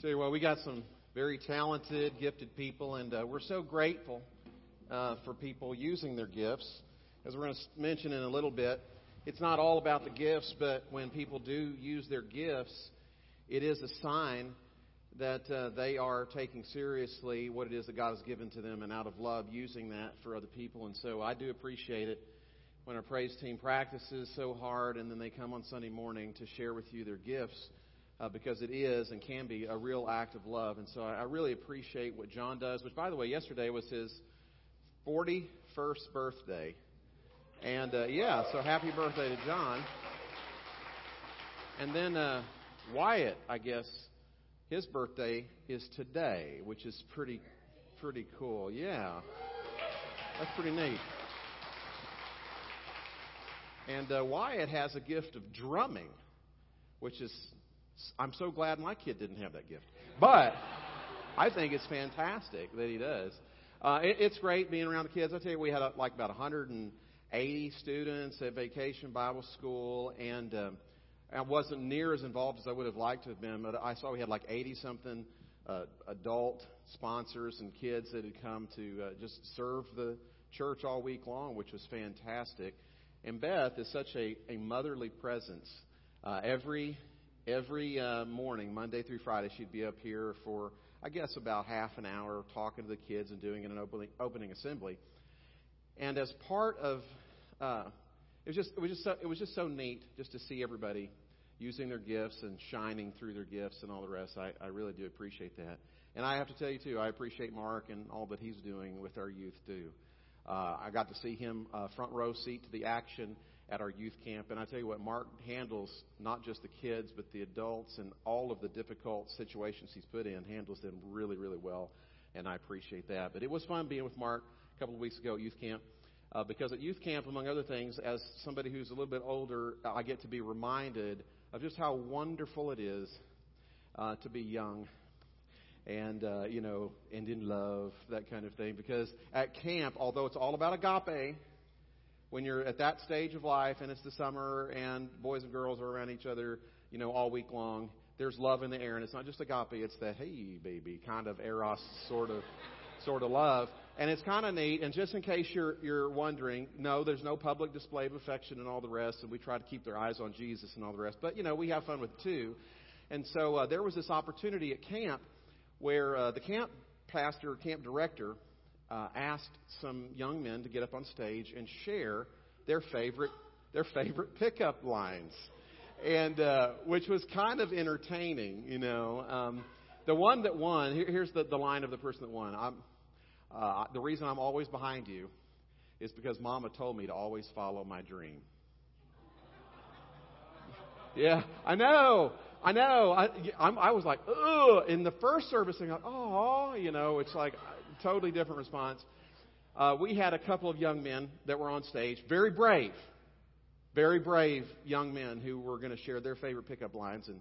Tell you what, we got some very talented, gifted people, and uh, we're so grateful uh, for people using their gifts. As we're going to mention in a little bit, it's not all about the gifts, but when people do use their gifts, it is a sign that uh, they are taking seriously what it is that God has given to them and out of love using that for other people. And so I do appreciate it when our praise team practices so hard and then they come on Sunday morning to share with you their gifts uh, because it is and can be a real act of love. And so I, I really appreciate what John does, which, by the way, yesterday was his 41st birthday. And uh, yeah, so happy birthday to John. And then uh, Wyatt, I guess, his birthday is today, which is pretty pretty cool. Yeah, that's pretty neat. And uh, Wyatt has a gift of drumming, which is I'm so glad my kid didn't have that gift. But I think it's fantastic that he does. Uh, it, it's great being around the kids. I tell you, we had uh, like about 180 students at Vacation Bible School, and um, I wasn't near as involved as I would have liked to have been. But I saw we had like 80 something uh, adult sponsors and kids that had come to uh, just serve the church all week long, which was fantastic. And Beth is such a, a motherly presence. Uh, every every uh, morning, Monday through Friday, she'd be up here for, I guess, about half an hour talking to the kids and doing an opening, opening assembly. And as part of, uh, it was just it was just so, it was just so neat just to see everybody using their gifts and shining through their gifts and all the rest. I, I really do appreciate that. And I have to tell you too, I appreciate Mark and all that he's doing with our youth too. Uh, I got to see him uh, front row seat to the action at our youth camp. And I tell you what, Mark handles not just the kids, but the adults and all of the difficult situations he's put in, handles them really, really well. And I appreciate that. But it was fun being with Mark a couple of weeks ago at youth camp. Uh, because at youth camp, among other things, as somebody who's a little bit older, I get to be reminded of just how wonderful it is uh, to be young and uh, you know and in love that kind of thing because at camp although it's all about agape when you're at that stage of life and it's the summer and boys and girls are around each other, you know, all week long, there's love in the air. And it's not just agape, it's that, hey, baby, kind of eros sort of, sort of love. And it's kind of neat. And just in case you're, you're wondering, no, there's no public display of affection and all the rest. And we try to keep their eyes on Jesus and all the rest. But, you know, we have fun with it too. And so uh, there was this opportunity at camp where uh, the camp pastor, camp director, uh, asked some young men to get up on stage and share their favorite their favorite pickup lines, and uh, which was kind of entertaining, you know. Um, the one that won here, here's the, the line of the person that won. I'm, uh, the reason I'm always behind you is because Mama told me to always follow my dream. yeah, I know. I know. I, I'm, I was like, ugh. In the first service, I'm like, oh, you know, it's like totally different response. Uh, we had a couple of young men that were on stage, very brave, very brave young men who were going to share their favorite pickup lines. And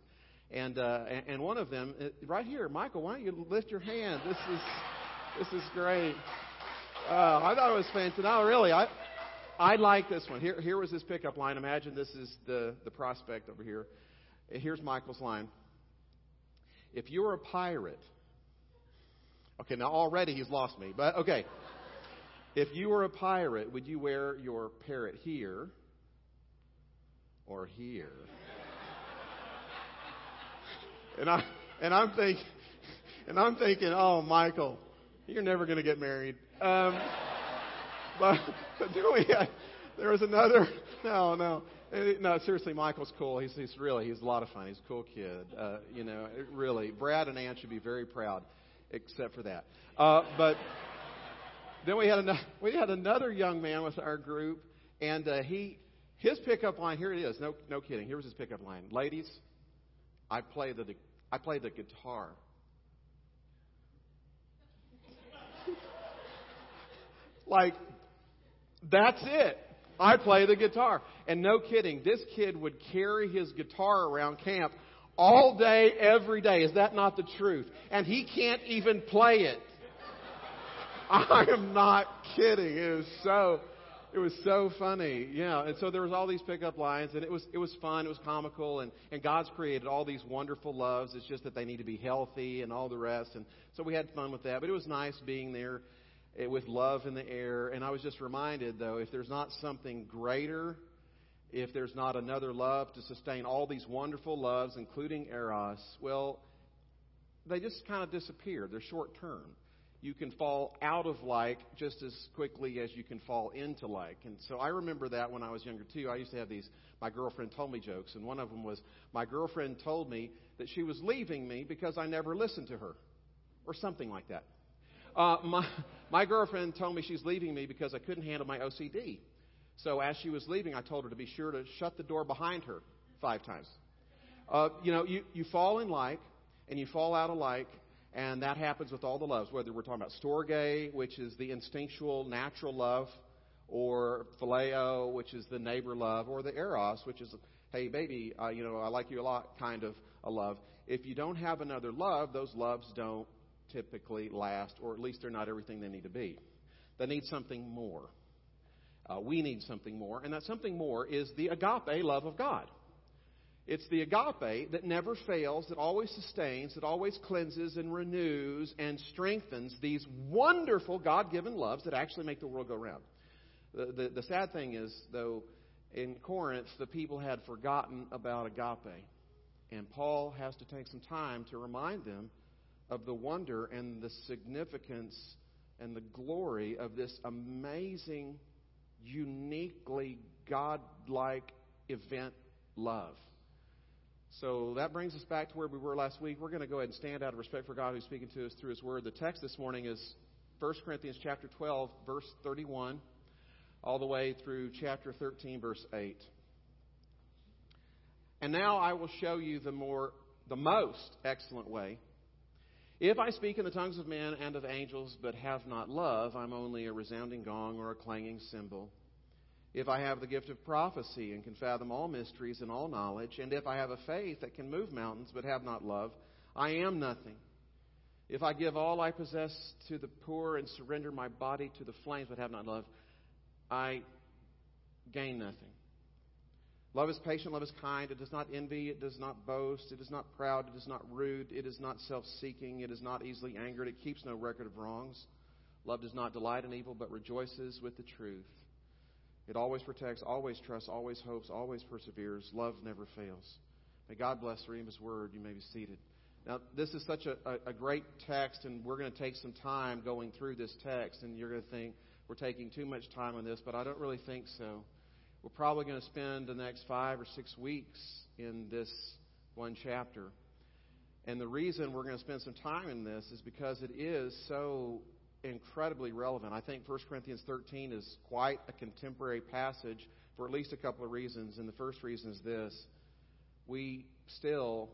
and uh, and one of them, uh, right here, Michael, why don't you lift your hand? This is this is great. Uh, I thought it was fantastic. No, really, I I like this one. Here here was his pickup line. Imagine this is the the prospect over here. Here's Michael's line. If you were a pirate Okay, now already he's lost me, but okay. If you were a pirate, would you wear your parrot here or here? and I and I'm thinking and I'm thinking, oh Michael, you're never going to get married. Um, but but then we had, there was another. No, no, no. Seriously, Michael's cool. He's he's really he's a lot of fun. He's a cool kid. Uh, you know, really. Brad and Ann should be very proud except for that. Uh, but then we had another, we had another young man with our group, and uh, he his pickup line here it is. No, no kidding. Here was his pickup line. Ladies, I play the I play the guitar. like that's it. I play the guitar. And no kidding, this kid would carry his guitar around camp all day, every day. Is that not the truth? And he can't even play it. I am not kidding. It is so, it was so funny, yeah. And so there was all these pickup lines, and it was it was fun, it was comical, and and God's created all these wonderful loves. It's just that they need to be healthy and all the rest. And so we had fun with that. But it was nice being there eh, with love in the air. And I was just reminded, though, if there's not something greater, if there's not another love to sustain all these wonderful loves, including eros, well, they just kind of disappear. They're short term you can fall out of like just as quickly as you can fall into like. And so I remember that when I was younger too. I used to have these my girlfriend told me jokes, and one of them was my girlfriend told me that she was leaving me because I never listened to her, or something like that. Uh, my my girlfriend told me she's leaving me because I couldn't handle my OCD. So as she was leaving, I told her to be sure to shut the door behind her five times. Uh, you know, you, you fall in like, and you fall out of like, and that happens with all the loves, whether we're talking about storge, which is the instinctual, natural love, or phileo, which is the neighbor love, or the eros, which is, hey, baby, uh, you know, I like you a lot kind of a love. If you don't have another love, those loves don't typically last, or at least they're not everything they need to be. They need something more. Uh, we need something more, and that something more is the agape love of God. It's the agape that never fails, that always sustains, that always cleanses and renews and strengthens these wonderful God given loves that actually make the world go round. The, the, the, sad thing is, though, in Corinth, the people had forgotten about agape. And Paul has to take some time to remind them of the wonder and the significance and the glory of this amazing, uniquely God-like event love. So that brings us back to where we were last week. We're going to go ahead and stand out of respect for God who's speaking to us through His Word. The text this morning is 1 Corinthians chapter 12, verse 31, all the way through chapter 13, verse 8. And now I will show you the more, the most excellent way. If I speak in the tongues of men and of angels, but have not love, I'm only a resounding gong or a clanging cymbal. If I have the gift of prophecy and can fathom all mysteries and all knowledge, and if I have a faith that can move mountains but have not love, I am nothing. If I give all I possess to the poor and surrender my body to the flames but have not love, I gain nothing. Love is patient, love is kind. It does not envy, it does not boast, it is not proud, it is not rude, it is not self seeking, it is not easily angered, it keeps no record of wrongs. Love does not delight in evil, but rejoices with the truth. It always protects, always trusts, always hopes, always perseveres. Love never fails. May God bless reading Word. You may be seated. Now, this is such a, a, a great text, and we're going to take some time going through this text, and you're going to think we're taking too much time on this, but I don't really think so. We're probably going to spend the next five or six weeks in this one chapter. And the reason we're going to spend some time in this is because it is so incredibly relevant. I think 1 Corinthians 13 is quite a contemporary passage for at least a couple of reasons. And the first reason is this we still,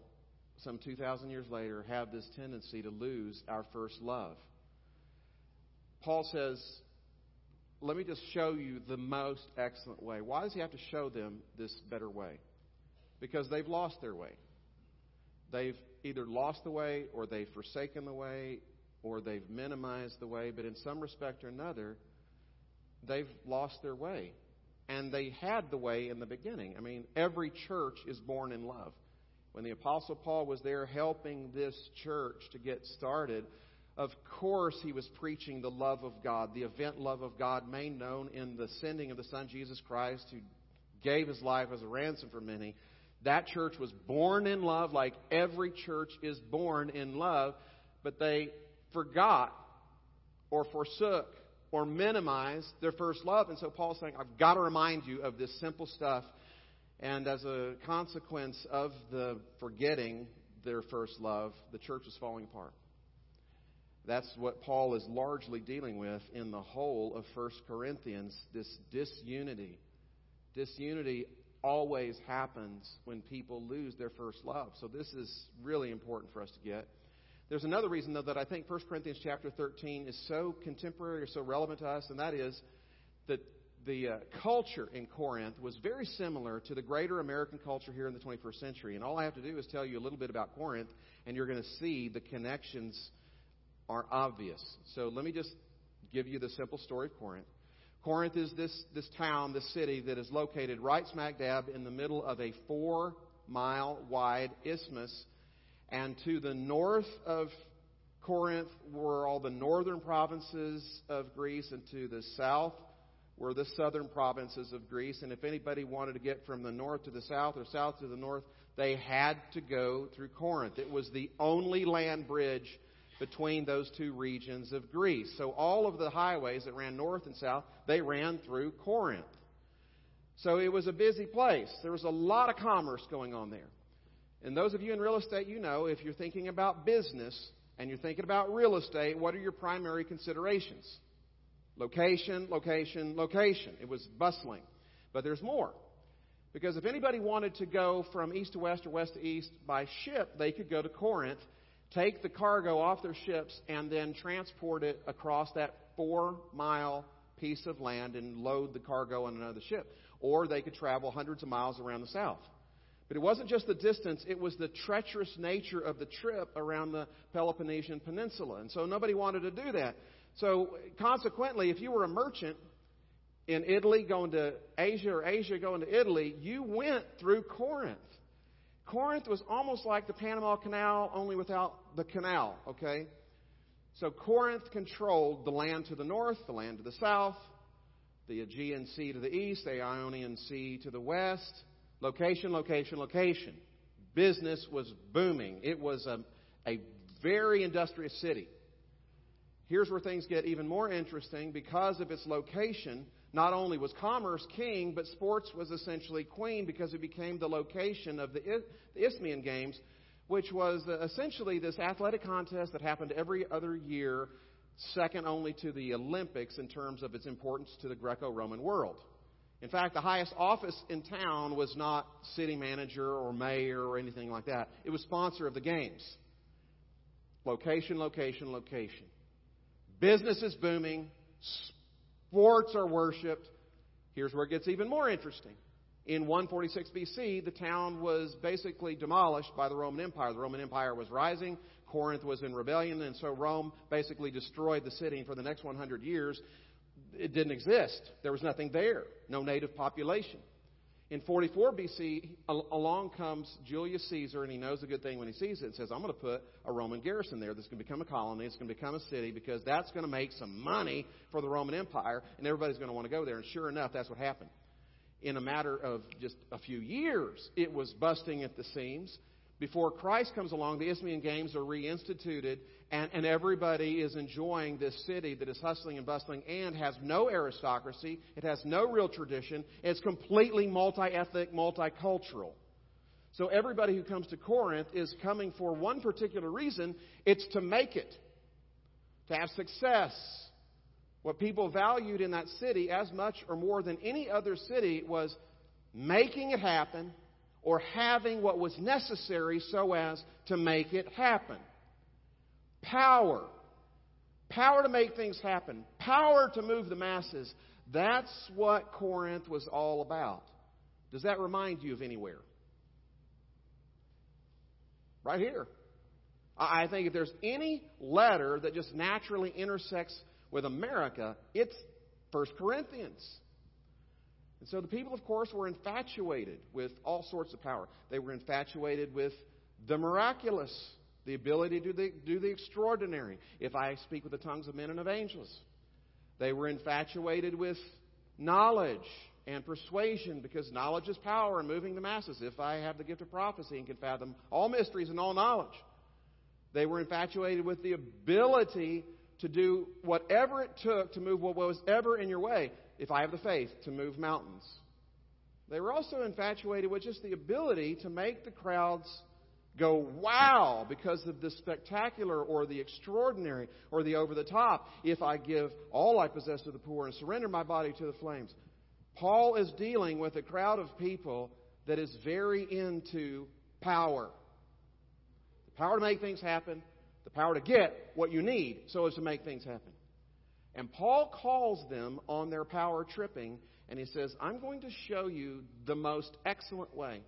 some 2,000 years later, have this tendency to lose our first love. Paul says, Let me just show you the most excellent way. Why does he have to show them this better way? Because they've lost their way. They've either lost the way or they've forsaken the way or they've minimized the way, but in some respect or another, they've lost their way. And they had the way in the beginning. I mean, every church is born in love. When the Apostle Paul was there helping this church to get started, of course he was preaching the love of God, the event love of God made known in the sending of the Son Jesus Christ, who gave his life as a ransom for many. That church was born in love, like every church is born in love, but they forgot or forsook or minimized their first love. And so Paul's saying, I've got to remind you of this simple stuff. And as a consequence of the forgetting their first love, the church is falling apart. That's what Paul is largely dealing with in the whole of 1 Corinthians this disunity. Disunity always happens when people lose their first love. So this is really important for us to get. There's another reason, though, that I think 1 Corinthians chapter 13 is so contemporary or so relevant to us, and that is that the uh, culture in Corinth was very similar to the greater American culture here in the 21st century. And all I have to do is tell you a little bit about Corinth, and you're going to see the connections are obvious. So let me just give you the simple story of Corinth. Corinth is this, this town, this city that is located right smack dab in the middle of a four mile wide isthmus. And to the north of Corinth were all the northern provinces of Greece, and to the south were the southern provinces of Greece. And if anybody wanted to get from the north to the south or south to the north, they had to go through Corinth. It was the only land bridge between those two regions of Greece. So all of the highways that ran north and south, they ran through Corinth. So it was a busy place. There was a lot of commerce going on there. And those of you in real estate, you know, if you're thinking about business and you're thinking about real estate, what are your primary considerations? Location, location, location. It was bustling. But there's more. Because if anybody wanted to go from east to west or west to east by ship, they could go to Corinth, take the cargo off their ships, and then transport it across that four mile piece of land and load the cargo on another ship. Or they could travel hundreds of miles around the south. But it wasn't just the distance, it was the treacherous nature of the trip around the Peloponnesian Peninsula. And so nobody wanted to do that. So consequently, if you were a merchant in Italy going to Asia or Asia going to Italy, you went through Corinth. Corinth was almost like the Panama Canal, only without the canal, okay? So Corinth controlled the land to the north, the land to the south, the Aegean Sea to the east, the Ionian Sea to the west. Location, location, location. Business was booming. It was a, a very industrious city. Here's where things get even more interesting. Because of its location, not only was commerce king, but sports was essentially queen because it became the location of the, Isthmian Games, which was uh, essentially this athletic contest that happened every other year, second only to the Olympics in terms of its importance to the Greco Roman world. In fact, the highest office in town was not city manager or mayor or anything like that. It was sponsor of the games. Location, location, location. Business is booming. Sports are worshipped. Here's where it gets even more interesting. In 146 BC, the town was basically demolished by the Roman Empire. The Roman Empire was rising. Corinth was in rebellion, and so Rome basically destroyed the city. And for the next 100 years, it didn't exist. There was nothing there, no native population. In 44 BC, along comes Julius Caesar, and he knows a good thing when he sees it and says, I'm going to put a Roman garrison there that's going to become a colony, it's going to become a city, because that's going to make some money for the Roman Empire, and everybody's going to want to go there. And sure enough, that's what happened. In a matter of just a few years, it was busting at the seams. Before Christ comes along, the Isthmian Games are reinstituted, and, and everybody is enjoying this city that is hustling and bustling and has no aristocracy. It has no real tradition. It's completely multi ethnic, multicultural. So everybody who comes to Corinth is coming for one particular reason it's to make it, to have success. What people valued in that city as much or more than any other city was making it happen or having what was necessary so as to make it happen. Power. Power to make things happen. Power to move the masses. That's what Corinth was all about. Does that remind you of anywhere? Right here. I think if there's any letter that just naturally intersects with America, it's 1 Corinthians. And so the people, of course, were infatuated with all sorts of power. They were infatuated with the miraculous, the ability to do the, do the extraordinary. If I speak with the tongues of men and of angels, they were infatuated with knowledge and persuasion because knowledge is power and moving the masses. If I have the gift of prophecy and can fathom all mysteries and all knowledge, they were infatuated with the ability to do whatever it took to move what was ever in your way if I have the faith to move mountains. They were also infatuated with just the ability to make the crowds go wow because of the spectacular or the extraordinary or the over the top if I give all I possess to the poor and surrender my body to the flames. Paul is dealing with a crowd of people that is very into power. The power to make things happen, the power to get what you need so as to make things happen. And Paul calls them on their power tripping, and he says, I'm going to show you the most excellent way.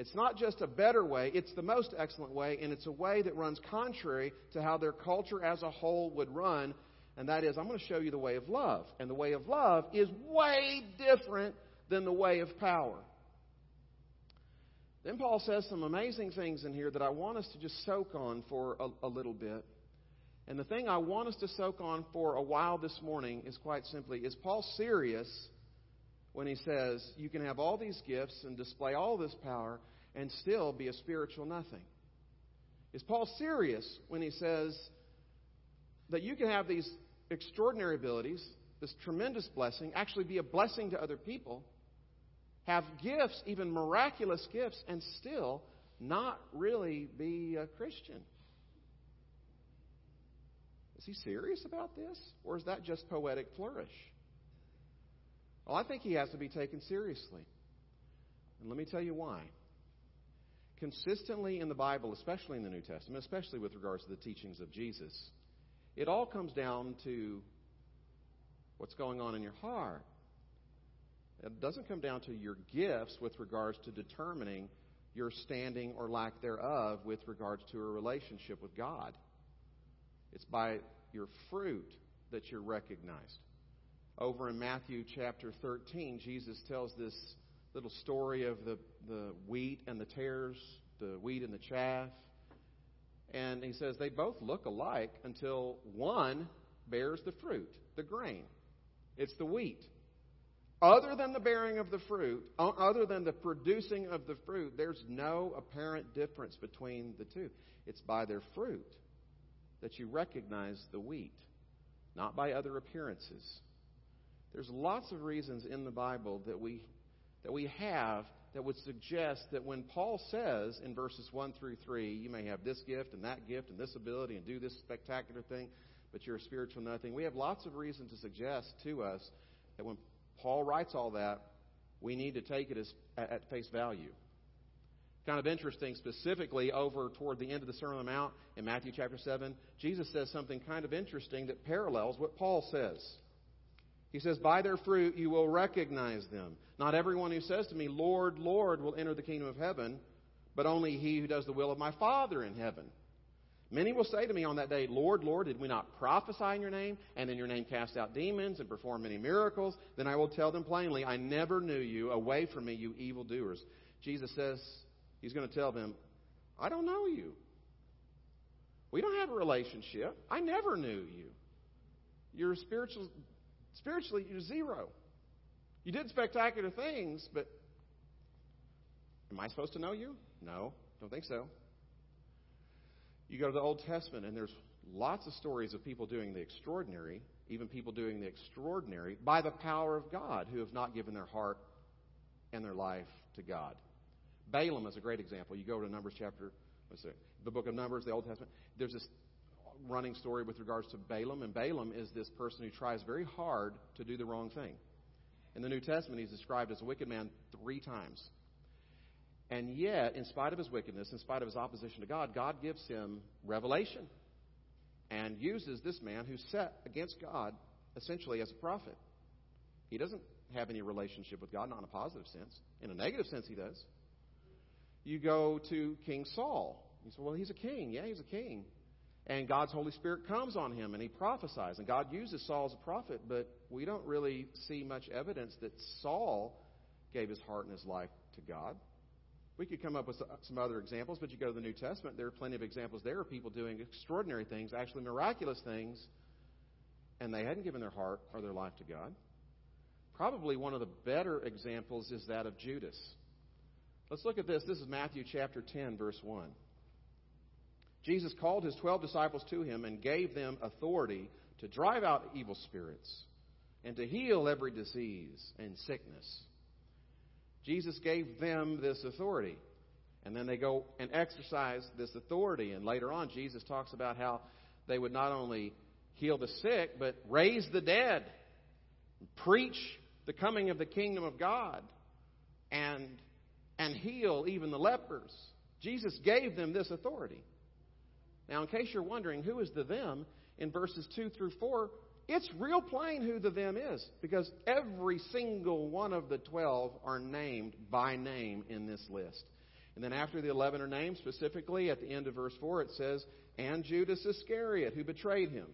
It's not just a better way, it's the most excellent way, and it's a way that runs contrary to how their culture as a whole would run. And that is, I'm going to show you the way of love. And the way of love is way different than the way of power. Then Paul says some amazing things in here that I want us to just soak on for a, a, little bit. And the thing I want us to soak on for a while this morning is quite simply is Paul serious when he says you can have all these gifts and display all this power and still be a spiritual nothing? Is Paul serious when he says that you can have these extraordinary abilities, this tremendous blessing, actually be a blessing to other people, have gifts, even miraculous gifts, and still not really be a Christian? Is he serious about this? Or is that just poetic flourish? Well, I think he has to be taken seriously. And let me tell you why. Consistently in the Bible, especially in the New Testament, especially with regards to the teachings of Jesus, it all comes down to what's going on in your heart. It doesn't come down to your gifts with regards to determining your standing or lack thereof with regards to a relationship with God. It's by your fruit that you're recognized. Over in Matthew chapter 13, Jesus tells this little story of the, the wheat and the tares, the wheat and the chaff. And he says they both look alike until one bears the fruit, the grain. It's the wheat. Other than the bearing of the fruit, other than the producing of the fruit, there's no apparent difference between the two. It's by their fruit that you recognize the wheat, not by other appearances. There's lots of reasons in the Bible that we that we have that would suggest that when Paul says in verses 1 through 3, you may have this gift and that gift and this ability and do this spectacular thing, but you're a spiritual nothing, we have lots of reason to suggest to us that when Paul writes all that, we need to take it as, at face value. Kind of interesting, specifically over toward the end of the Sermon on the Mount in Matthew chapter 7, Jesus says something kind of interesting that parallels what Paul says. He says, By their fruit you will recognize them. Not everyone who says to me, Lord, Lord, will enter the kingdom of heaven, but only he who does the will of my Father in heaven. Many will say to me on that day, Lord, Lord, did we not prophesy in your name, and in your name cast out demons and perform many miracles? Then I will tell them plainly, I never knew you. Away from me, you evildoers. Jesus says, He's going to tell them, I don't know you. We don't have a relationship. I never knew you. You're spiritual Spiritually, you're zero. You did spectacular things, but am I supposed to know you? No, don't think so. You go to the Old Testament, and there's lots of stories of people doing the extraordinary, even people doing the extraordinary by the power of God who have not given their heart and their life to God. Balaam is a great example. You go to Numbers chapter, the book of Numbers, the Old Testament. There's this running story with regards to Balaam, and Balaam is this person who tries very hard to do the wrong thing. In the New Testament, he's described as a wicked man three times. And yet, in spite of his wickedness, in spite of his opposition to God, God gives him revelation and uses this man who's set against God essentially as a prophet. He doesn't have any relationship with God, not in a positive sense. In a negative sense, he does. You go to King Saul. You say, well, he's a king. Yeah, he's a king and God's Holy Spirit comes on him and he prophesies. And God uses Saul as a prophet, but we don't really see much evidence that Saul gave his heart and his life to God. We could come up with some other examples, but you go to the New Testament, there are plenty of examples there of people doing extraordinary things, actually miraculous things, and they hadn't given their heart or their life to God. Probably one of the better examples is that of Judas. Let's look at this. This is Matthew chapter 10, verse 1. Jesus called his twelve disciples to him and gave them authority to drive out evil spirits and to heal every disease and sickness. Jesus gave them this authority. And then they go and exercise this authority. And later on, Jesus talks about how they would not only heal the sick, but raise the dead, preach the coming of the kingdom of God, and, and heal even the lepers. Jesus gave them this authority. Now, in case you're wondering who is the them in verses 2 through 4, it's real plain who the them is because every single one of the 12 are named by name in this list. And then after the 11 are named specifically, at the end of verse 4, it says, And Judas Iscariot, who betrayed him.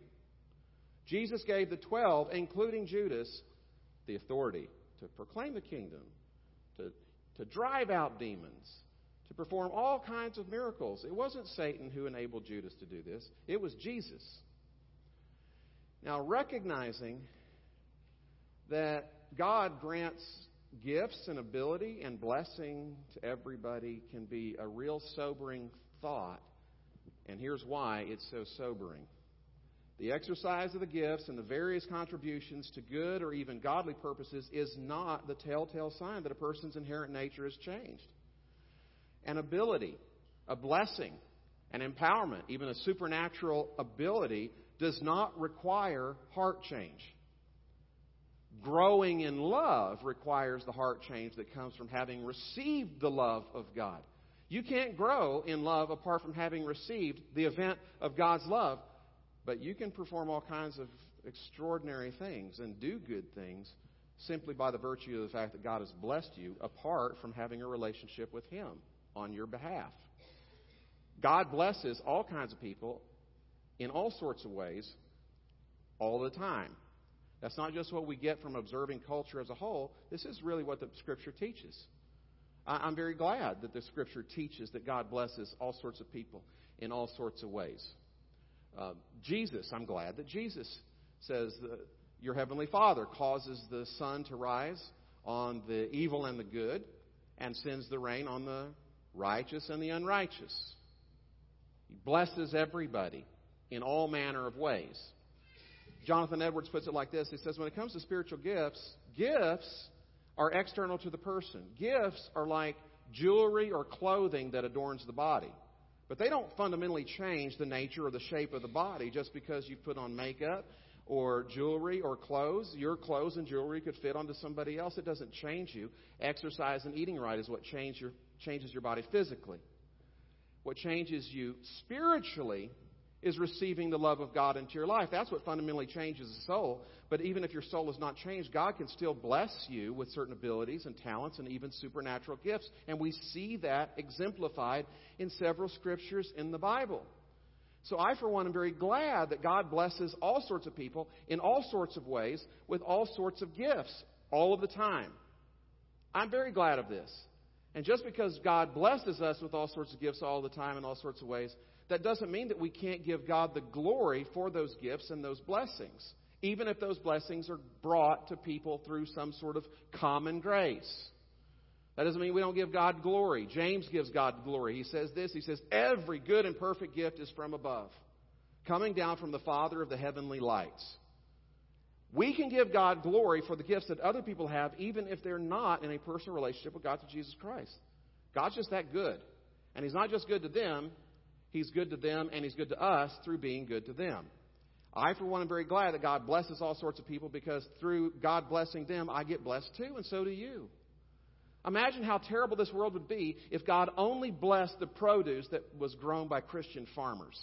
Jesus gave the twelve, including Judas, the authority to proclaim the kingdom, to, to drive out demons, to perform all kinds of miracles. It wasn't Satan who enabled Judas to do this, it was Jesus. Now, recognizing that God grants gifts and ability and blessing to everybody can be a real sobering thought. And here's why it's so sobering. The exercise of the gifts and the various contributions to good or even godly purposes is not the telltale sign that a person's inherent nature has changed. An ability, a blessing, an empowerment, even a supernatural ability does not require heart change. Growing in love requires the heart change that comes from having received the love of God. You can't grow in love apart from having received the event of God's love, but you can perform all kinds of extraordinary things and do good things simply by the virtue of the fact that God has blessed you apart from having a relationship with Him on your behalf. God blesses all kinds of people in all sorts of ways all the time. That's not just what we get from observing culture as a whole. This is really what the Scripture teaches. I'm very glad that the Scripture teaches that God blesses all sorts of people in all sorts of ways. Uh, Jesus, I'm glad that Jesus says that your heavenly Father causes the sun to rise on the evil and the good and sends the rain on the righteous and the unrighteous. He blesses everybody in all manner of ways. Jonathan Edwards puts it like this He says, When it comes to spiritual gifts, gifts are external to the person. Gifts are like jewelry or clothing that adorns the body. But they don't fundamentally change the nature or the shape of the body just because you put on makeup or jewelry or clothes. Your clothes and jewelry could fit onto somebody else. It doesn't change you. Exercise and eating right is what change your, changes your body physically. What changes you spiritually is receiving the love of God into your life. That's what fundamentally changes the soul. But even if your soul is not changed, God can still bless you with certain abilities and talents and even supernatural gifts. And we see that exemplified in several scriptures in the Bible. So I, for one, am very glad that God blesses all sorts of people in all sorts of ways with all sorts of gifts all of the time. I'm very glad of this. And just because God blesses us with all sorts of gifts all the time in all sorts of ways that doesn't mean that we can't give God the glory for those gifts and those blessings, even if those blessings are brought to people through some sort of common grace. That doesn't mean we don't give God glory. James gives God glory. He says this He says, Every good and perfect gift is from above, coming down from the Father of the heavenly lights. We can give God glory for the gifts that other people have, even if they're not in a personal relationship with God through Jesus Christ. God's just that good. And He's not just good to them, He's good to them and He's good to us through being good to them. I, for one, am very glad that God blesses all sorts of people because through God blessing them, I get blessed too, and so do you. Imagine how terrible this world would be if God only blessed the produce that was grown by Christian farmers.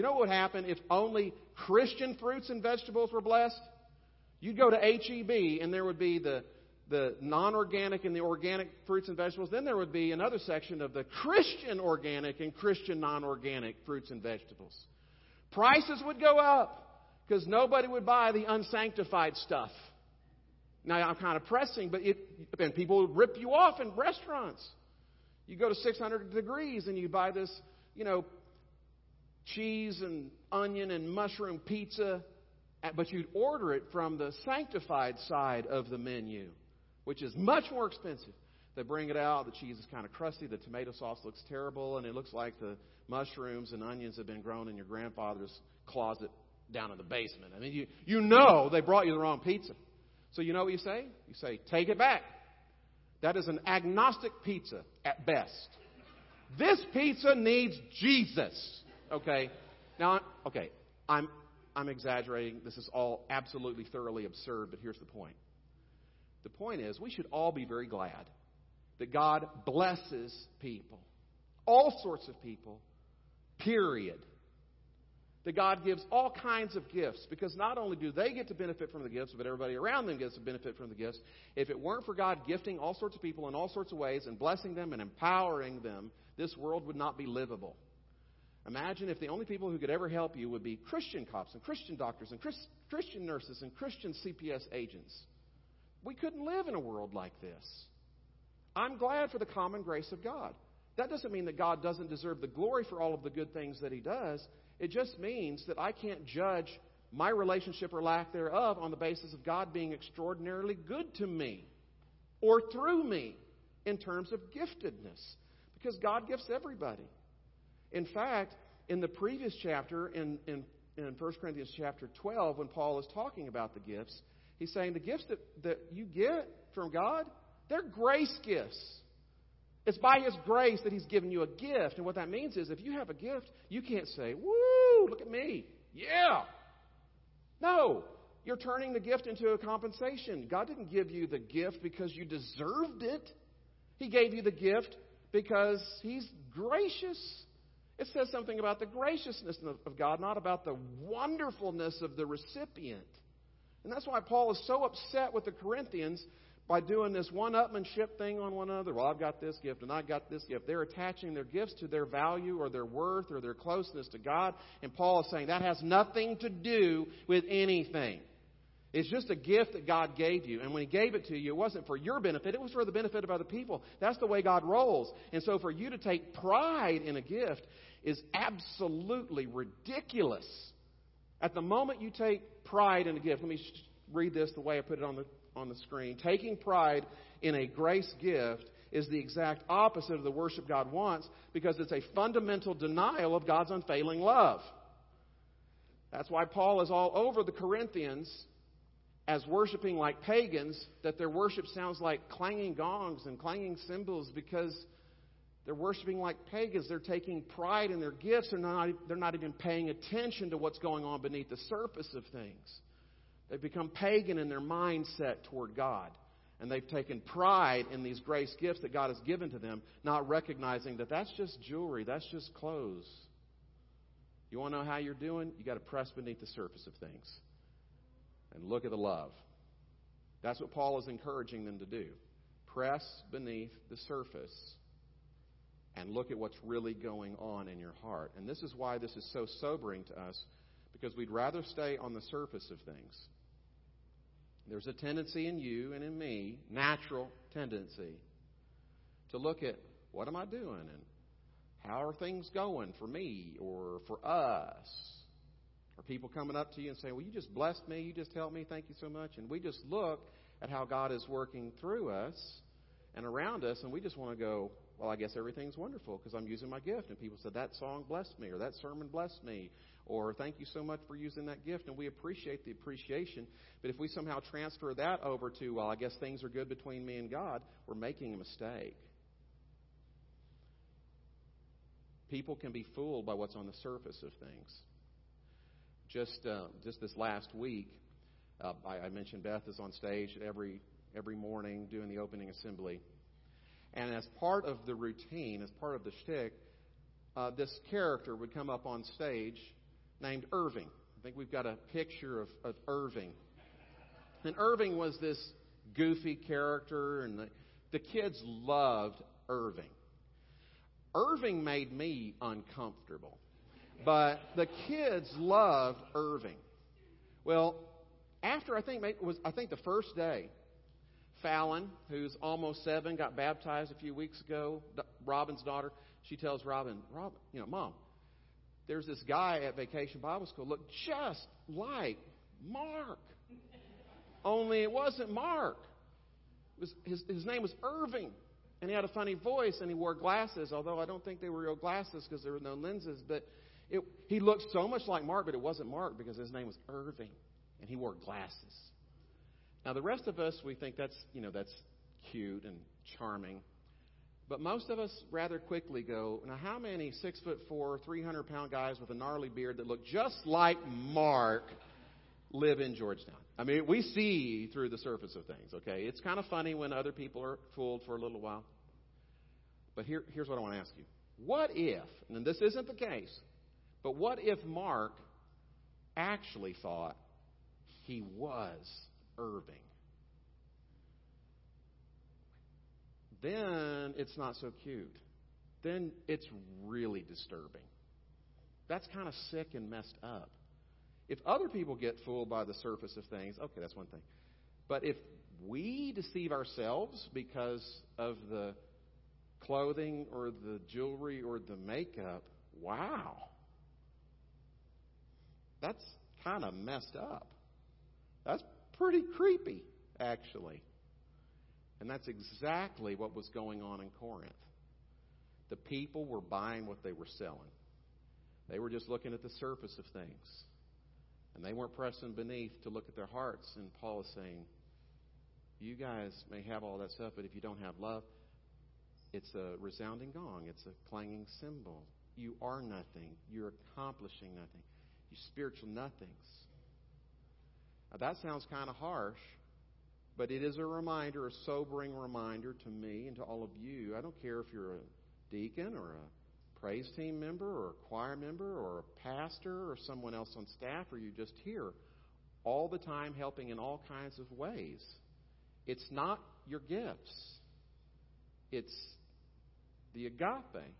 You know what would happen if only Christian fruits and vegetables were blessed? You'd go to HEB and there would be the the non organic and the organic fruits and vegetables. Then there would be another section of the Christian organic and Christian non organic fruits and vegetables. Prices would go up because nobody would buy the unsanctified stuff. Now, I'm kind of pressing, but it, and people would rip you off in restaurants. You go to 600 degrees and you buy this, you know, cheese and onion and mushroom pizza, but you'd order it from the sanctified side of the menu which is much more expensive. They bring it out, the cheese is kind of crusty, the tomato sauce looks terrible, and it looks like the mushrooms and onions have been grown in your grandfather's closet down in the basement. I mean, you, you know they brought you the wrong pizza. So you know what you say? You say, take it back. That is an agnostic pizza at best. This pizza needs Jesus. Okay? Now, okay, I'm, I'm exaggerating. This is all absolutely thoroughly absurd, but here's the point. The point is, we should all be very glad that God blesses people, all sorts of people, period. That God gives all kinds of gifts because not only do they get to benefit from the gifts, but everybody around them gets to benefit from the gifts. If it weren't for God gifting all sorts of people in all sorts of ways and blessing them and empowering them, this world would not be livable. Imagine if the only people who could ever help you would be Christian cops and Christian doctors and Chris, Christian nurses and Christian CPS agents. We couldn't live in a world like this. I'm glad for the common grace of God. That doesn't mean that God doesn't deserve the glory for all of the good things that He does. It just means that I can't judge my relationship or lack thereof on the basis of God being extraordinarily good to me or through me in terms of giftedness. Because God gifts everybody. In fact, in the previous chapter, in, in, in 1 Corinthians chapter 12, when Paul is talking about the gifts, he's saying the gifts that, that you get from God, they're grace gifts. It's by His grace that He's given you a gift. And what that means is if you have a gift, you can't say, Woo, look at me. Yeah. No. You're turning the gift into a compensation. God didn't give you the gift because you deserved it. He gave you the gift because He's gracious. It says something about the graciousness of God, not about the wonderfulness of the recipient. And that's why Paul is so upset with the Corinthians by doing this one upmanship thing on one another. Well, I've got this gift and I got this gift. They're attaching their gifts to their value or their worth or their closeness to God. And Paul is saying that has nothing to do with anything. It's just a gift that God gave you. And when He gave it to you, it wasn't for your benefit, it was for the benefit of other people. That's the way God rolls. And so for you to take pride in a gift is absolutely ridiculous. At the moment you take pride in a gift, let me read this the way I put it on the, on the screen. Taking pride in a grace gift is the exact opposite of the worship God wants because it's a fundamental denial of God's unfailing love. That's why Paul is all over the Corinthians as worshiping like pagans, that their worship sounds like clanging gongs and clanging cymbals because they're worshiping like pagans. They're taking pride in their gifts. They're not, they're not even paying attention to what's going on beneath the surface of things. They've become pagan in their mindset toward God. And they've taken pride in these grace gifts that God has given to them, not recognizing that that's just jewelry, that's just clothes. You want to know how you're doing? You got to press beneath the surface of things and look at the love. That's what Paul is encouraging them to do. Press beneath the surface and look at what's really going on in your heart. And this is why this is so sobering to us, because we'd rather stay on the surface of things. There's a tendency in you and in me, natural tendency, to look at what am I doing and how are things going for me or for us or people coming up to you and saying, Well, you just blessed me. You just helped me. Thank you so much. And we just look at how God is working through us and around us, and we just want to go, Well, I guess everything's wonderful because I'm using my gift. And people said, That song blessed me, or that sermon blessed me, or thank you so much for using that gift. And we appreciate the appreciation. But if we somehow transfer that over to, Well, I guess things are good between me and God, we're making a mistake. People can be fooled by what's on the surface of things just uh, just this last week, uh, I, I mentioned Beth is on stage every every morning doing the opening assembly, and as part of the routine, as part of the shtick, uh, this character would come up on stage named Irving. I think we've got a picture of, of Irving, and Irving was this goofy character, and the, the kids loved Irving. Irving made me uncomfortable. But the kids loved Irving. Well, after I think it was I think the first day, Fallon, who's almost seven, got baptized a few weeks ago. Robin's daughter. She tells Robin, Robin, you know, Mom, there's this guy at Vacation Bible School look just like Mark. Only it wasn't Mark. It was, his, his name was Irving. And he had a funny voice and he wore glasses, although I don't think they were real glasses because there were no lenses. But it, he looked so much like Mark, but it wasn't Mark because his name was Irving, and he wore glasses. Now the rest of us, we think that's you know that's cute and charming, but most of us rather quickly go, now how many six foot four, three hundred pound guys with a gnarly beard that look just like Mark live in Georgetown? I mean, we see through the surface of things. Okay, it's kind of funny when other people are fooled for a little while. But here, here's what I want to ask you. What if, and this isn't the case, but what if Mark actually thought he was Irving? Then it's not so cute. Then it's really disturbing. That's kind of sick and messed up. If other people get fooled by the surface of things, okay, that's one thing. But if we deceive ourselves because of the clothing or the jewelry or the makeup, wow. That's kind of messed up. That's pretty creepy, actually. And that's exactly what was going on in Corinth. The people were buying what they were selling. They were just looking at the surface of things. And they weren't pressing beneath to look at their hearts. And Paul is saying, You guys may have all that stuff, but if you don't have love, it's a resounding gong, it's a clanging cymbal. You are nothing. You're accomplishing nothing. You're spiritual nothings. Now, that sounds kind of harsh, but it is a reminder, a sobering reminder to me and to all of you. I don't care if you're a deacon or a praise team member or a choir member or a pastor or someone else on staff or you're just here all the time helping in all kinds of ways. It's not your gifts, it's the agape.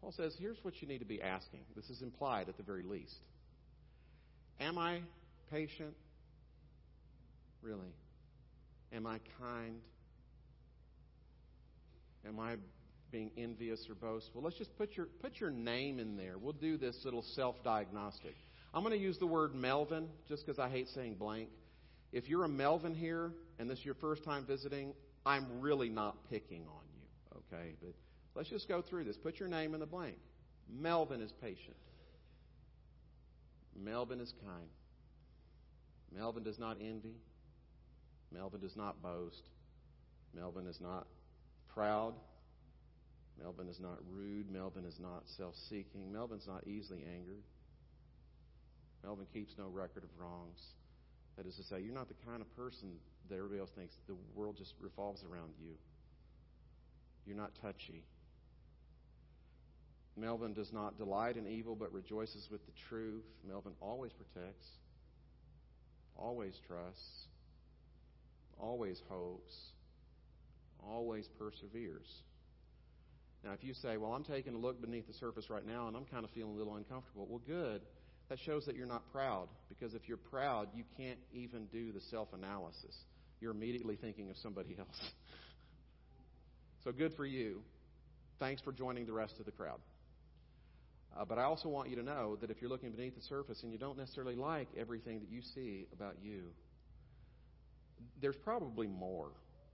Paul says, here's what you need to be asking. This is implied at the very least. Am I patient? Really? Am I kind? Am I being envious or boastful. Let's just put your, put your name in there. We'll do this little self diagnostic. I'm going to use the word Melvin just because I hate saying blank. If you're a Melvin here and this is your first time visiting, I'm really not picking on you, okay? But let's just go through this. Put your name in the blank. Melvin is patient. Melvin is kind. Melvin does not envy. Melvin does not boast. Melvin is not proud. Melvin is not rude. Melvin is not self seeking. Melvin's not easily angered. Melvin keeps no record of wrongs. That is to say, you're not the kind of person that everybody else thinks the world just revolves around you. You're not touchy. Melvin does not delight in evil but rejoices with the truth. Melvin always protects, always trusts, always hopes, always perseveres. Now, if you say, Well, I'm taking a look beneath the surface right now and I'm kind of feeling a little uncomfortable, well, good. That shows that you're not proud. Because if you're proud, you can't even do the self analysis. You're immediately thinking of somebody else. so good for you. Thanks for joining the rest of the crowd. Uh, but I also want you to know that if you're looking beneath the surface and you don't necessarily like everything that you see about you, there's probably more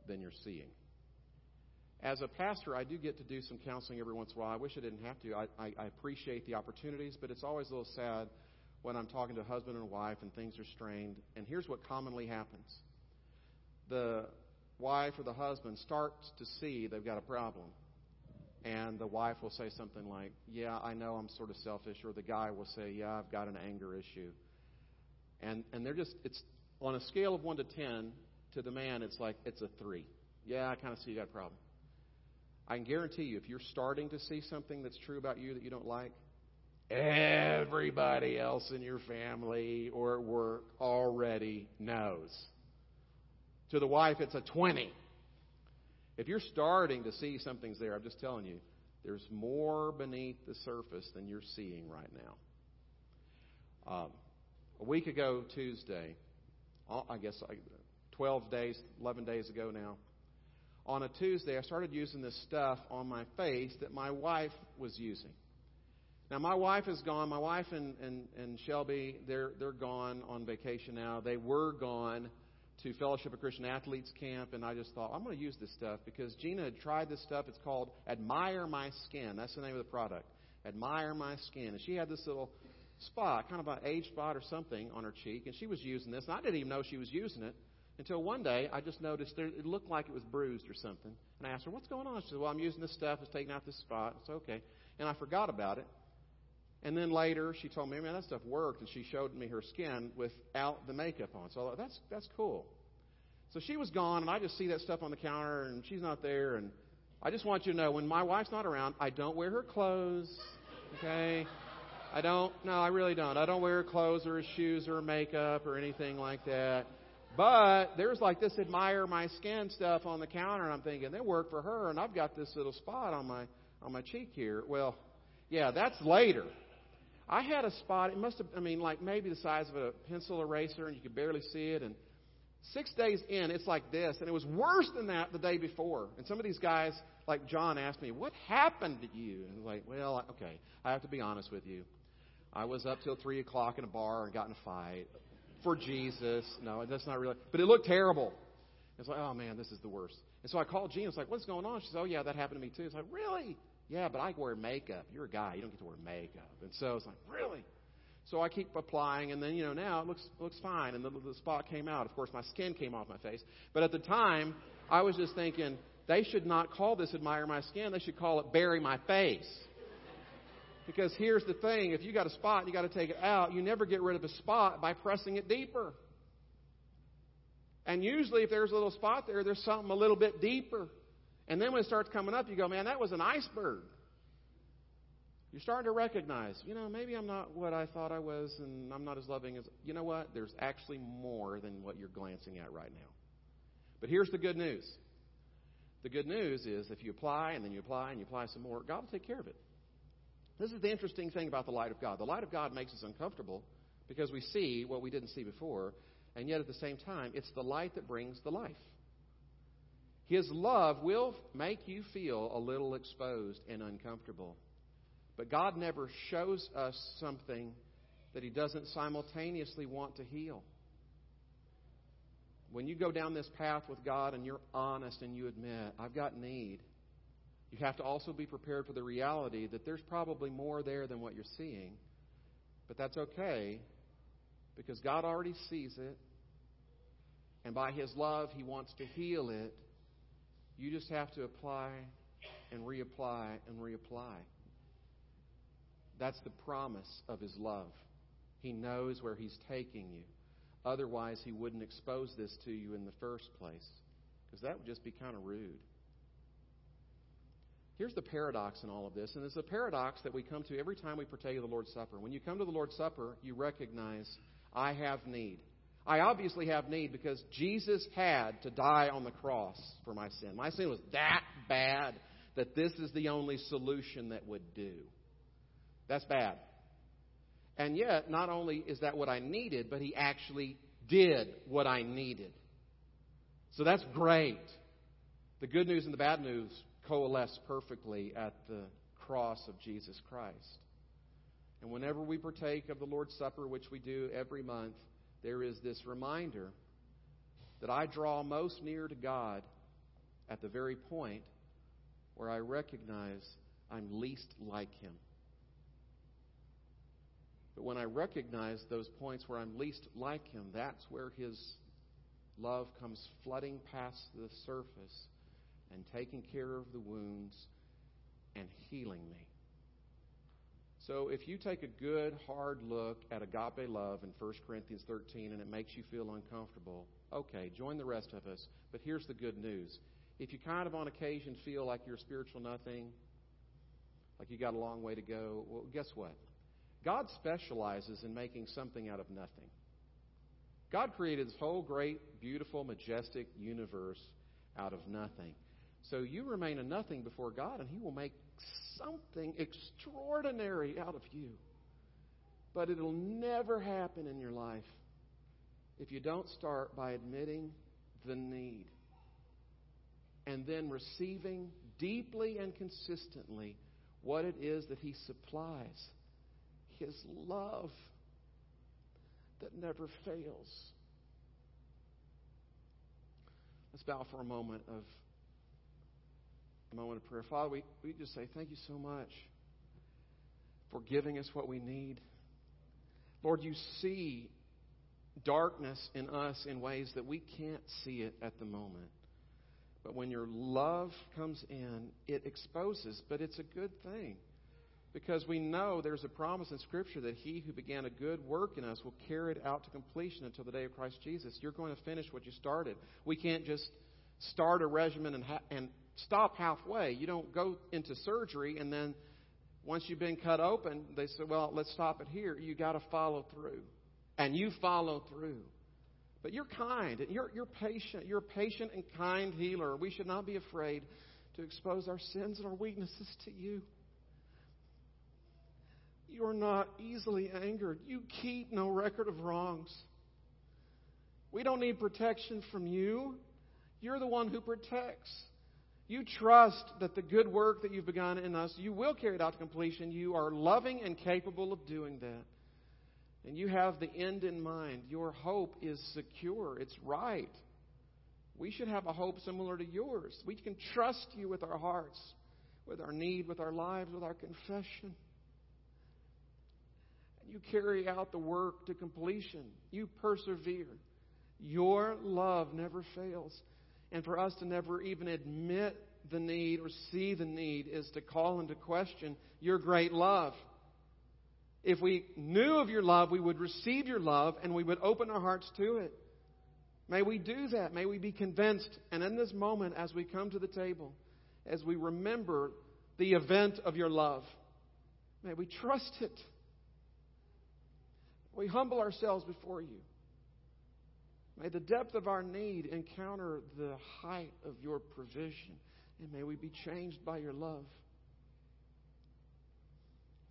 than you're seeing as a pastor, I do get to do some counseling every once in a while. I wish I didn't have to. I, I, I appreciate the opportunities, but it's always a little sad when I'm talking to a husband and a wife and things are strained. And here's what commonly happens the wife or the husband starts to see they've got a problem. And the wife will say something like, Yeah, I know I'm sort of selfish. Or the guy will say, Yeah, I've got an anger issue. And, and they're just, it's on a scale of 1 to 10, to the man, it's like, it's a 3. Yeah, I kind of see you got a problem. I can guarantee you, if you're starting to see something that's true about you that you don't like, everybody else in your family or at work already knows. To the wife, it's a 20. If you're starting to see something's there, I'm just telling you, there's more beneath the surface than you're seeing right now. Um, a week ago, Tuesday, uh, I guess 12 days, 11 days ago now, on a Tuesday, I started using this stuff on my face that my wife was using. Now, my wife is gone. My wife and, and, and Shelby, they're, they're gone on vacation now. They were gone to Fellowship of Christian Athletes Camp, and I just thought, I'm going to use this stuff because Gina had tried this stuff. It's called Admire My Skin. That's the name of the product. Admire My Skin. And she had this little spot, kind of an age spot or something on her cheek, and she was using this, and I didn't even know she was using it. Until one day, I just noticed there, it looked like it was bruised or something. And I asked her, What's going on? She said, Well, I'm using this stuff. It's taking out this spot. It's okay. And I forgot about it. And then later, she told me, Man, that stuff worked. And she showed me her skin without the makeup on. So I thought, That's, that's cool. So she was gone, and I just see that stuff on the counter, and she's not there. And I just want you to know when my wife's not around, I don't wear her clothes. Okay? I don't. No, I really don't. I don't wear her clothes or her shoes or her makeup or anything like that. But there's like this admire my skin stuff on the counter, and I'm thinking they work for her, and I've got this little spot on my on my cheek here. Well, Yeah, that's later. I had a spot, it must have, I mean, like maybe the size of a pencil eraser, and you could barely see it. And six days in, it's like this. And it was worse than that the day before. And some of these guys, like John, asked me, What happened to you? And I was like, Well, okay, I have to be honest with you. I was up till 3 o'clock in a bar and got in a fight for Jesus. No, that's not really. But it looked terrible. It's like, oh man, this is the worst. And so I called Jean. I was like, what's going on? She said, oh yeah, that happened to me too. It's like, really? Yeah, but I wear makeup. You're a guy. You don't get to wear makeup. And so I was like, really? So I keep applying, and then you know now it looks looks fine, and the, the spot came out. Of course, my skin came off my face. But at the time, I was just thinking they should not call this admire my skin. They should call it bury my face. Because here's the thing: if you got a spot and you got to take it out, you never get rid of a spot by pressing it deeper. And usually, if there's a little spot there, there's something a little bit deeper. And then when it starts coming up, you go, man, that was an iceberg. You're starting to recognize, you know, maybe I'm not what I thought I was, and I'm not as loving as. You know what? There's actually more than what you're glancing at right now. But here's the good news. The good news is if you apply and then you apply and you apply some more, God will take care of it. This is the interesting thing about the light of God. The light of God makes us uncomfortable because we see what we didn't see before, and yet at the same time, it's the light that brings the life. His love will make you feel a little exposed and uncomfortable. But God never shows us something that He doesn't simultaneously want to heal. When you go down this path with God and you're honest and you admit, I've got need, you have to also be prepared for the reality that there's probably more there than what you're seeing. But that's okay because God already sees it. And by His love, He wants to heal it. You just have to apply and reapply and reapply. That's the promise of His love. He knows where He's taking you. Otherwise, He wouldn't expose this to you in the first place because that would just be kind of rude. Here's the paradox in all of this, and it's a paradox that we come to every time we partake of the Lord's Supper. When you come to the Lord's Supper, you recognize, I have need. I obviously have need because Jesus had to die on the cross for my sin. My sin was that bad that this is the only solution that would do. That's bad. And yet, not only is that what I needed, but He actually did what I needed. So that's great. The good news and the bad news coalesce perfectly at the cross of Jesus Christ. And whenever we partake of the Lord's Supper, which we do every month, there is this reminder that I draw most near to God at the very point where I recognize I'm least like Him. But when I recognize those points where I'm least like Him, that's where His love comes flooding past the surface and taking care of the wounds and healing me. So if you take a good, hard look at agape love in 1 Corinthians 13 and it makes you feel uncomfortable, okay, join the rest of us. But here's the good news. If you kind of on occasion feel like you're spiritual nothing, like you got a long way to go, well, guess what? God specializes in making something out of nothing. God created this whole great, beautiful, majestic universe out of nothing. So you remain a nothing before God, and He will make something extraordinary out of you. But it'll never happen in your life if you don't start by admitting the need and then receiving deeply and consistently what it is that He supplies His love that never fails. Let's bow for a moment of a moment of prayer. Father, we, we just say thank you so much for giving us what we need. Lord, you see darkness in us in ways that we can't see it at the moment. But when your love comes in, it exposes, but it's a good thing. Because we know there's a promise in Scripture that he who began a good work in us will carry it out to completion until the day of Christ Jesus. You're going to finish what you started. We can't just start a regimen and, ha- and stop halfway. You don't go into surgery and then once you've been cut open, they say, well, let's stop it here. You got to follow through. And you follow through. But you're kind. You're, you're patient. You're a patient and kind healer. We should not be afraid to expose our sins and our weaknesses to you. You're not easily angered. You keep no record of wrongs. We don't need protection from you. You're the one who protects. You trust that the good work that you've begun in us, you will carry it out to completion. You are loving and capable of doing that. And you have the end in mind. Your hope is secure, it's right. We should have a hope similar to yours. We can trust you with our hearts, with our need, with our lives, with our confession. You carry out the work to completion. You persevere. Your love never fails. And for us to never even admit the need or see the need is to call into question your great love. If we knew of your love, we would receive your love and we would open our hearts to it. May we do that. May we be convinced. And in this moment, as we come to the table, as we remember the event of your love, may we trust it. We humble ourselves before you. May the depth of our need encounter the height of your provision. And may we be changed by your love.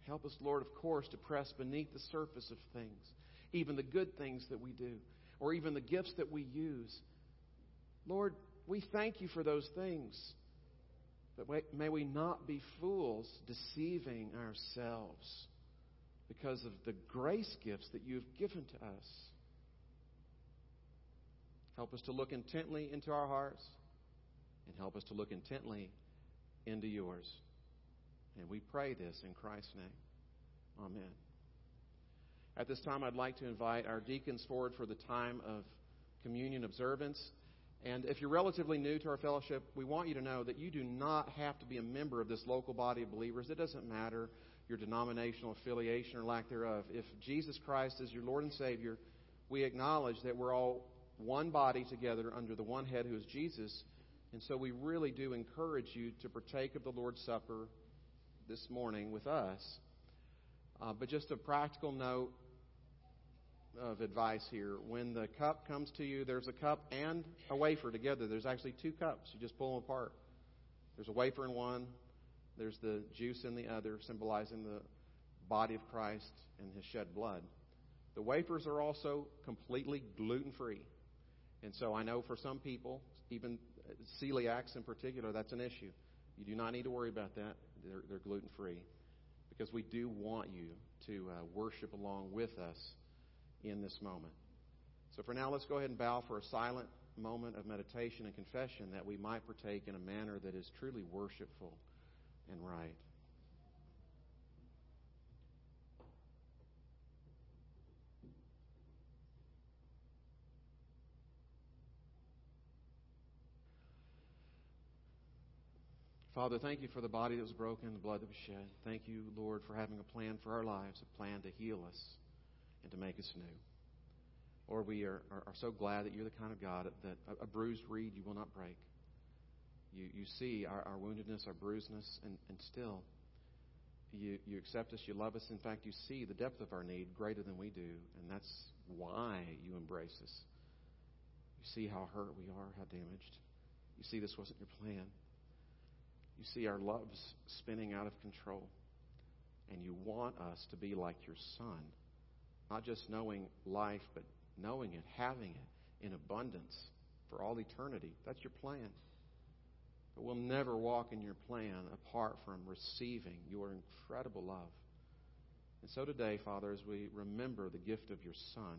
Help us, Lord, of course, to press beneath the surface of things, even the good things that we do, or even the gifts that we use. Lord, we thank you for those things. But may we not be fools deceiving ourselves because of the grace gifts that you've given to us. Help us to look intently into our hearts and help us to look intently into yours. And we pray this in Christ's name. Amen. At this time, I'd like to invite our deacons forward for the time of communion observance. And if you're relatively new to our fellowship, we want you to know that you do not have to be a member of this local body of believers. It doesn't matter your denominational affiliation or lack thereof. If Jesus Christ is your Lord and Savior, we acknowledge that we're all one body together under the one head who is Jesus. And so we really do encourage you to partake of the Lord's Supper this morning with us. Uh, but just a practical note of advice here. When the cup comes to you, there's a cup and a wafer together. There's actually two cups. You just pull them apart. There's a wafer in one, there's the juice in the other, symbolizing the body of Christ and his shed blood. The wafers are also completely gluten free. And so I know for some people, even celiacs in particular, that's an issue. You do not need to worry about that. They're, they're gluten free. Because we do want you to uh, worship along with us in this moment. So for now, let's go ahead and bow for a silent moment of meditation and confession that we might partake in a manner that is truly worshipful and right. Father, thank you for the body that was broken, the blood that was shed. Thank you, Lord, for having a plan for our lives, a plan to heal us and to make us new. Lord, we are, are, are so glad that you're the kind of God that a, a, bruised reed you will not break. You, you see our, our woundedness, our bruisedness, and, and still you, you accept us, you love us. In fact, you see the depth of our need greater than we do, and that's why you embrace us. You see how hurt we are, how damaged. You see this wasn't your plan. You see our loves spinning out of control. And you want us to be like your Son. Not just knowing life, but knowing it, having it in abundance for all eternity. That's your plan. But we'll never walk in your plan apart from receiving your incredible love. And so today, Father, as we remember the gift of your Son,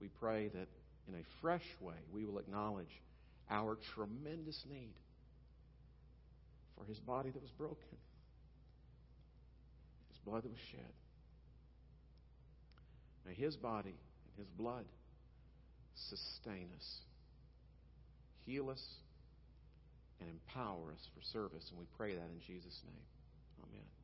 we pray that in a fresh way we will acknowledge our tremendous need for his body that was broken, his blood that was shed. May his body and his blood sustain us, heal us, and empower us for service. And we pray that in Jesus' name. Amen.